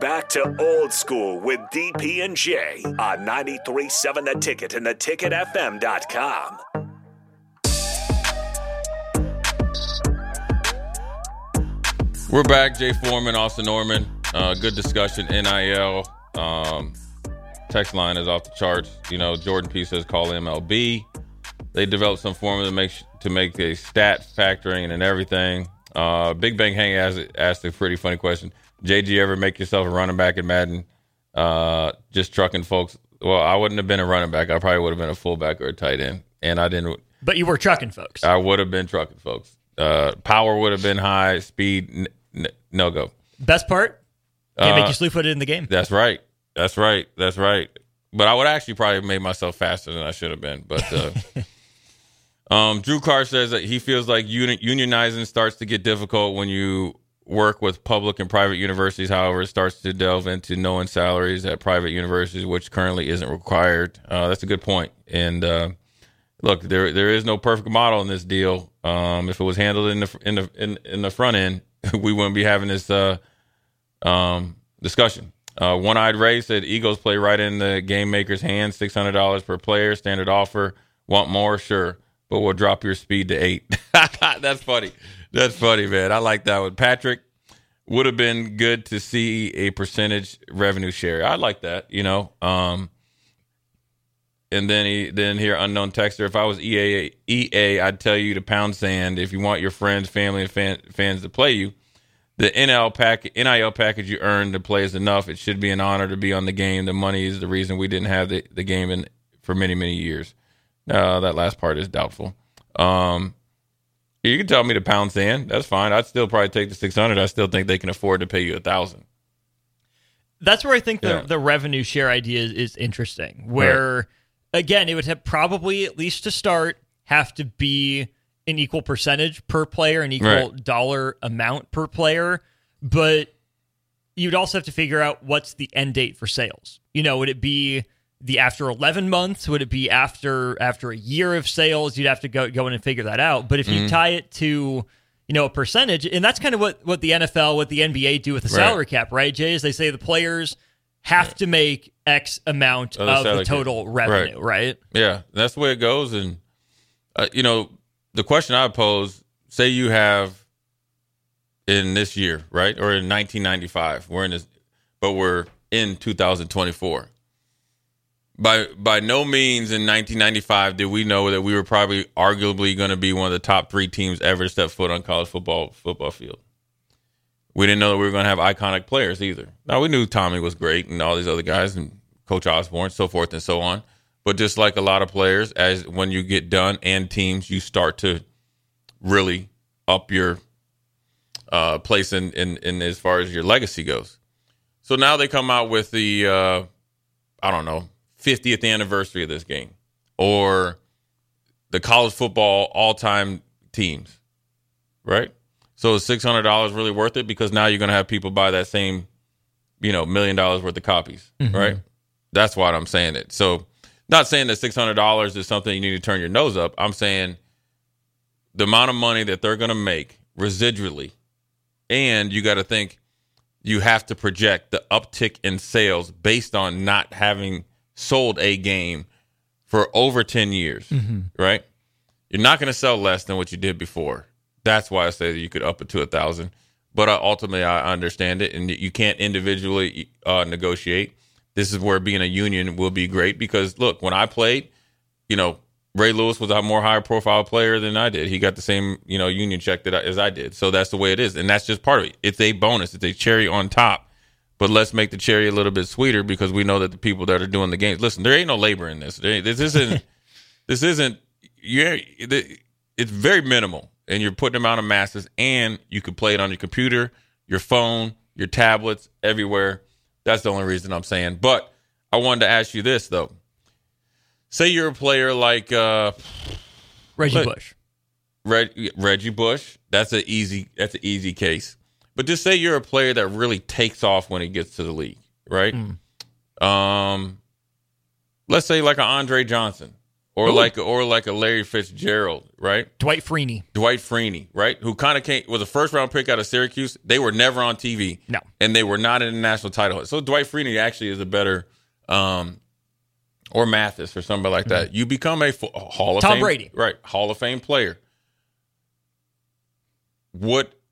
Back to old school with DP and J on 93.7 The Ticket and theticketfm.com. We're back. Jay Foreman, Austin Norman. Uh, good discussion. NIL. Um, text line is off the charts. You know, Jordan P says call MLB. They developed some formula to make to make a stat factoring and everything. Uh, Big Bang Hang asked, asked a pretty funny question. JG, ever make yourself a running back in Madden? Uh, just trucking folks. Well, I wouldn't have been a running back. I probably would have been a fullback or a tight end, and I didn't. But you were trucking folks. I would have been trucking folks. Uh, power would have been high. Speed, n- n- no go. Best part, can't make Uh, you sleep footed in the game. That's right. That's right. That's right. But I would actually probably made myself faster than I should have been. But uh, um, Drew Carr says that he feels like uni- unionizing starts to get difficult when you work with public and private universities. However, it starts to delve into knowing salaries at private universities, which currently isn't required. Uh, that's a good point. And uh, look, there there is no perfect model in this deal. Um, if it was handled in the in the in, in the front end, we wouldn't be having this uh, um, discussion. Uh, One Eyed Ray said Eagles play right in the game maker's hands. Six hundred dollars per player, standard offer. Want more? Sure, but we'll drop your speed to eight. That's funny. That's funny, man. I like that one. Patrick would have been good to see a percentage revenue share. I like that. You know. Um, and then he then here unknown texter. If I was EA, EA, I'd tell you to pound sand if you want your friends, family, and fan, fans to play you. The NL pack, NIL package you earn to play is enough. It should be an honor to be on the game. The money is the reason we didn't have the, the game in for many many years. Uh, that last part is doubtful. Um, you can tell me to pound sand. That's fine. I'd still probably take the six hundred. I still think they can afford to pay you a thousand. That's where I think the, Yeah. the revenue share idea is, is interesting. Where again, it would have probably at least to start have to be an equal percentage per player, an equal Right. dollar amount per player, but you'd also have to figure out what's the end date for sales. You know, would it be the after 11 months? Would it be after after a year of sales? You'd have to go go in and figure that out. But if Mm-hmm. you tie it to you know a percentage, and that's kind of what what the NFL, what the NBA do with the Right. salary cap, right? Jay, is they say the players have to make X amount Of the of the salary cap. total revenue, right? Yeah, that's the way it goes. And uh, you know, the question I pose: say you have in this year, right, or in 1995, we're in this, but we're in 2024. By by no means in 1995 did we know that we were probably arguably going to be one of the top three teams ever to step foot on college football football field. We didn't know that we were going to have iconic players either. Now we knew Tommie was great and all these other guys and Coach Osborne, so forth and so on. But just like a lot of players, as when you get done and teams, you start to really up your uh, place in, in in as far as your legacy goes. So now they come out with the uh, I don't know 50th anniversary of this game or the college football all time teams, right? So is six hundred dollars really worth it? Because now you're going to have people buy that same, you know, million dollars worth of copies, mm-hmm. right? That's why I'm saying it. So, not saying that six hundred dollars is something you need to turn your nose up. I'm saying the amount of money that they're going to make residually, and you got to think you have to project the uptick in sales based on not having sold a game for over 10 years, right? You're not going to sell less than what you did before. That's why I say that you could up it to a thousand. but uh, ultimately I understand it, and you can't individually uh, negotiate. This is where being a union will be great because look, when I played, you know, Ray Lewis was a more higher profile player than I did. He got the same, you know, union check that I, as I did. So that's the way it is, and that's just part of it. It's a bonus. It's a cherry on top. But let's make the cherry a little bit sweeter because we know that the people that are doing the games. Listen, there ain't no labor in this. There, this isn't. this isn't. Yeah, it's very minimal, and you're putting them out of masses, and you can play it on your computer, your phone, your tablets, everywhere. That's the only reason I'm saying. But I wanted to ask you this though say you're a player like uh, Reggie Bush. Reg, Reggie Bush. That's an easy. That's an easy case. But just say you're a player that really takes off when he gets to the league, right? Mm. Um, let's say like an Andre Johnson, or Ooh. like or like a Larry Fitzgerald, right? Dwight Freeney. Dwight Freeney, right? Who kind of came was a first round pick out of Syracuse. They were never on TV, no, and they were not in the national title. So Dwight Freeney actually is a better um, or Mathis or somebody like that. Mm-hmm. You become a, a Hall of Tom Fame, Brady, right? Hall of Fame player. What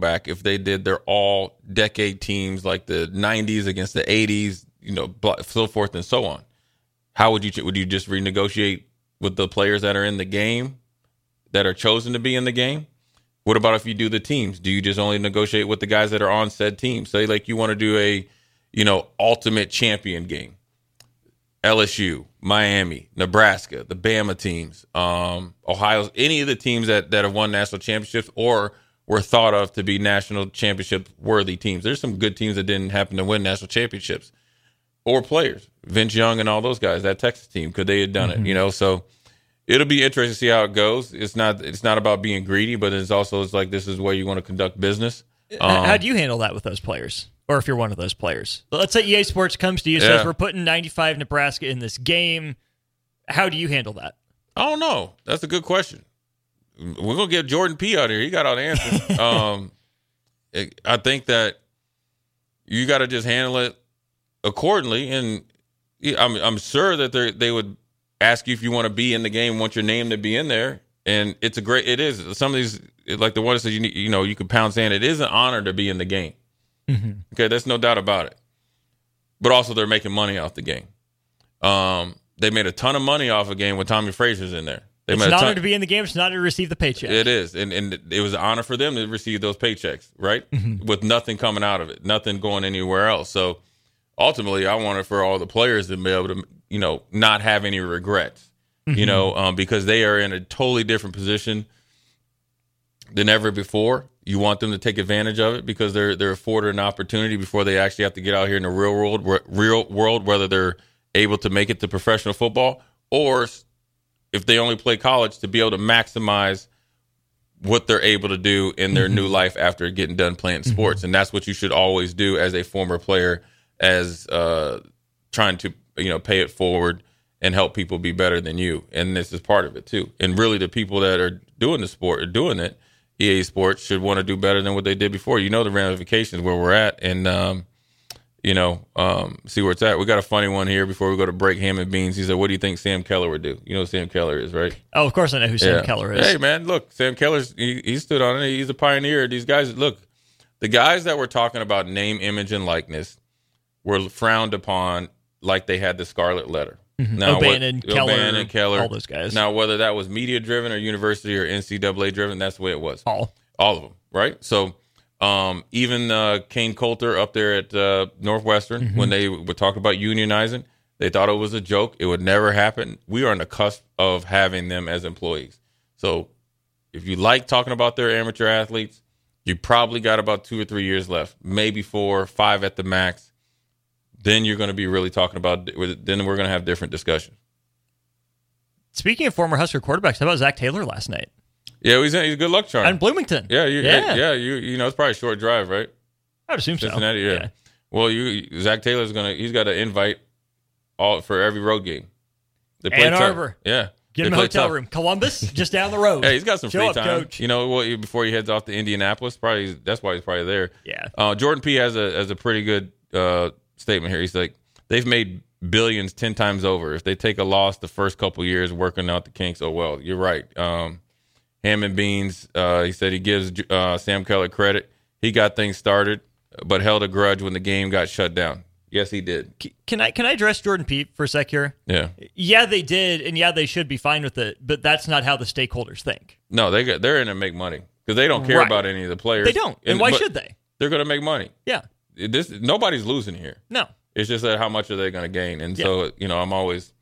back if they did their all decade teams like the 90s against the 80s, you know, so forth and so on. How would you would you just renegotiate with the players that are in the game that are chosen to be in the game? What about if you do the teams? Do you just only negotiate with the guys that are on said team? Say like you want to do a, you know, ultimate champion game. LSU, Miami, Nebraska, the Bama teams, um, Ohio, any of the teams that, that have won national championships or were thought of to be national championship worthy teams. There's some good teams that didn't happen to win national championships or players. Vince Young and all those guys, that Texas team, could they have done mm-hmm. it? You know, so it'll be interesting to see how it goes. It's not it's not about being greedy, but it's also it's like this is where you want to conduct business. Um, how do you handle that with those players? Or if you're one of those players. Let's say EA Sports comes to you and yeah. says we're putting 95 Nebraska in this game. How do you handle that? I don't know. That's a good question we're gonna get Jordan P out here. He got all the answers. um, it, I think that you got to just handle it accordingly, and I'm I'm sure that they they would ask you if you want to be in the game, want your name to be in there, and it's a great. It is some of these like the one that says you need, you know you can pound sand. It is an honor to be in the game. Mm-hmm. Okay, there's no doubt about it. But also they're making money off the game. Um, they made a ton of money off a game when Tommie Frazier's in there. They it's an honor to be in the game. It's an honor to receive the paycheck. It is, and and it was an honor for them to receive those paychecks, right? Mm-hmm. With nothing coming out of it, nothing going anywhere else. So ultimately, I wanted for all the players to be able to, you know, not have any regrets, mm-hmm. you know, um, because they are in a totally different position than ever before. You want them to take advantage of it because they're they're afforded an opportunity before they actually have to get out here in the real world, real world, whether they're able to make it to professional football or if they only play college to be able to maximize what they're able to do in their mm-hmm. new life after getting done playing mm-hmm. sports, and that's what you should always do as a former player, as uh, trying to you know pay it forward and help people be better than you. And this is part of it too. And really, the people that are doing the sport are doing it. EA Sports should want to do better than what they did before. You know the ramifications where we're at, and um, you know, um, see where it's at. We got a funny one here before we go to break. Ham and beans. He said, "What do you think Sam Keller would do?" You know who Sam Keller is, right? Oh, of course I know who Sam yeah. Keller is. Hey, man, look, Sam Keller's he, he stood on it. He's a pioneer. These guys, look, the guys that were talking about name, image, and likeness were frowned upon like they had the Scarlet Letter. Mm-hmm. Now, O'Bannon, what, Keller, O'Bannon, Keller, all those guys. Now, whether that was media driven or university or NCAA driven, that's the way it was. All, all of them, right? So um, even uh, Kain Colter up there at uh, Northwestern, mm-hmm. when they were talking about unionizing, they thought it was a joke. It would never happen. We are on the cusp of having them as employees. So if you like talking about their amateur athletes, you probably got about two or three years left, maybe four, five at the max. Then you're going to be really talking about. Then we're going to have different discussions. Speaking of former Husker quarterbacks, how about Zac Taylor last night? Yeah, he's a, he's a good luck charm. And Bloomington. Yeah, you, yeah, yeah. You you know it's probably a short drive, right? I'd assume Cincinnati, so. Yeah. yeah. Well, you Zac Taylor's gonna he's got an invite all for every road game. They play Ann Arbor. Tough. Yeah. Get him a hotel tough. room. Columbus, just down the road. hey, he's got some Show free up, time. Coach. You know, well, before he heads off to Indianapolis, probably that's why he's probably there. Yeah. Uh, Jordan P has a has a pretty good uh, statement here. He's like, they've made billions ten times over. If they take a loss the first couple years working out the kinks, oh well, you're right. Um, Ham and Beans. Uh, he said he gives uh, Sam Keller credit. He got things started, but held a grudge when the game got shut down. Yes, he did. Can I can I address Jordan P for a sec here? Yeah. Yeah, they did, and yeah, they should be fine with it. But that's not how the stakeholders think. No, they got, they're in to make money because they don't care right. about any of the players. They don't, and, and why should they? They're going to make money. Yeah. This nobody's losing here. No. It's just that how much are they going to gain? And yeah. so you know, I'm always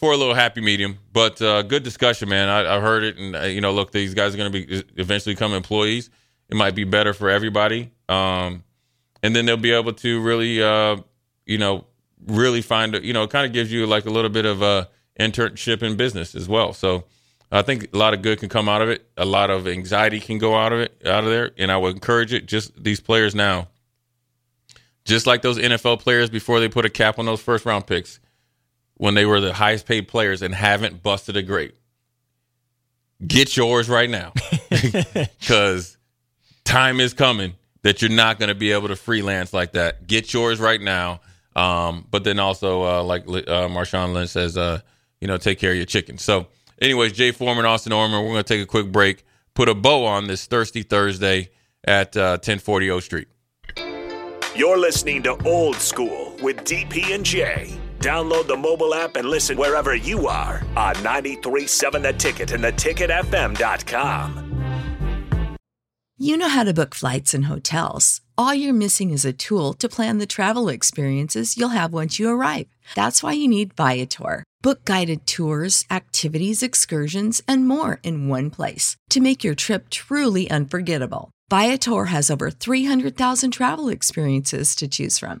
for a little happy medium. But uh, good discussion, man. I, have heard it, and uh, you know, look, these guys are going to be eventually become employees. It might be better for everybody, um, and then they'll be able to really, uh, you know, really find, you know, it kind of gives you like a little bit of a internship in business as well. So. I think a lot of good can come out of it. A lot of anxiety can go out of it, out of there. And I would encourage it. Just these players now, just like those NFL players before they put a cap on those first round picks when they were the highest paid players and haven't busted a grape. Get yours right now because time is coming that you're not going to be able to freelance like that. Get yours right now. Um, but then also, uh, like uh, Marshawn Lynch says, uh, you know, take care of your chicken. So, anyways, Jay Foreman, Austin Orman, we're going to take a quick break, put a bow on this Thirsty Thursday at uh, 1040 O Street. You're listening to Old School with DP and J. Download the mobile app and listen wherever you are on 937 The Ticket and theticketfm.com. You know how to book flights and hotels. All you're missing is a tool to plan the travel experiences you'll have once you arrive. That's why you need Viator. Book guided tours, activities, excursions, and more in one place to make your trip truly unforgettable. Viator has over 300,000 travel experiences to choose from.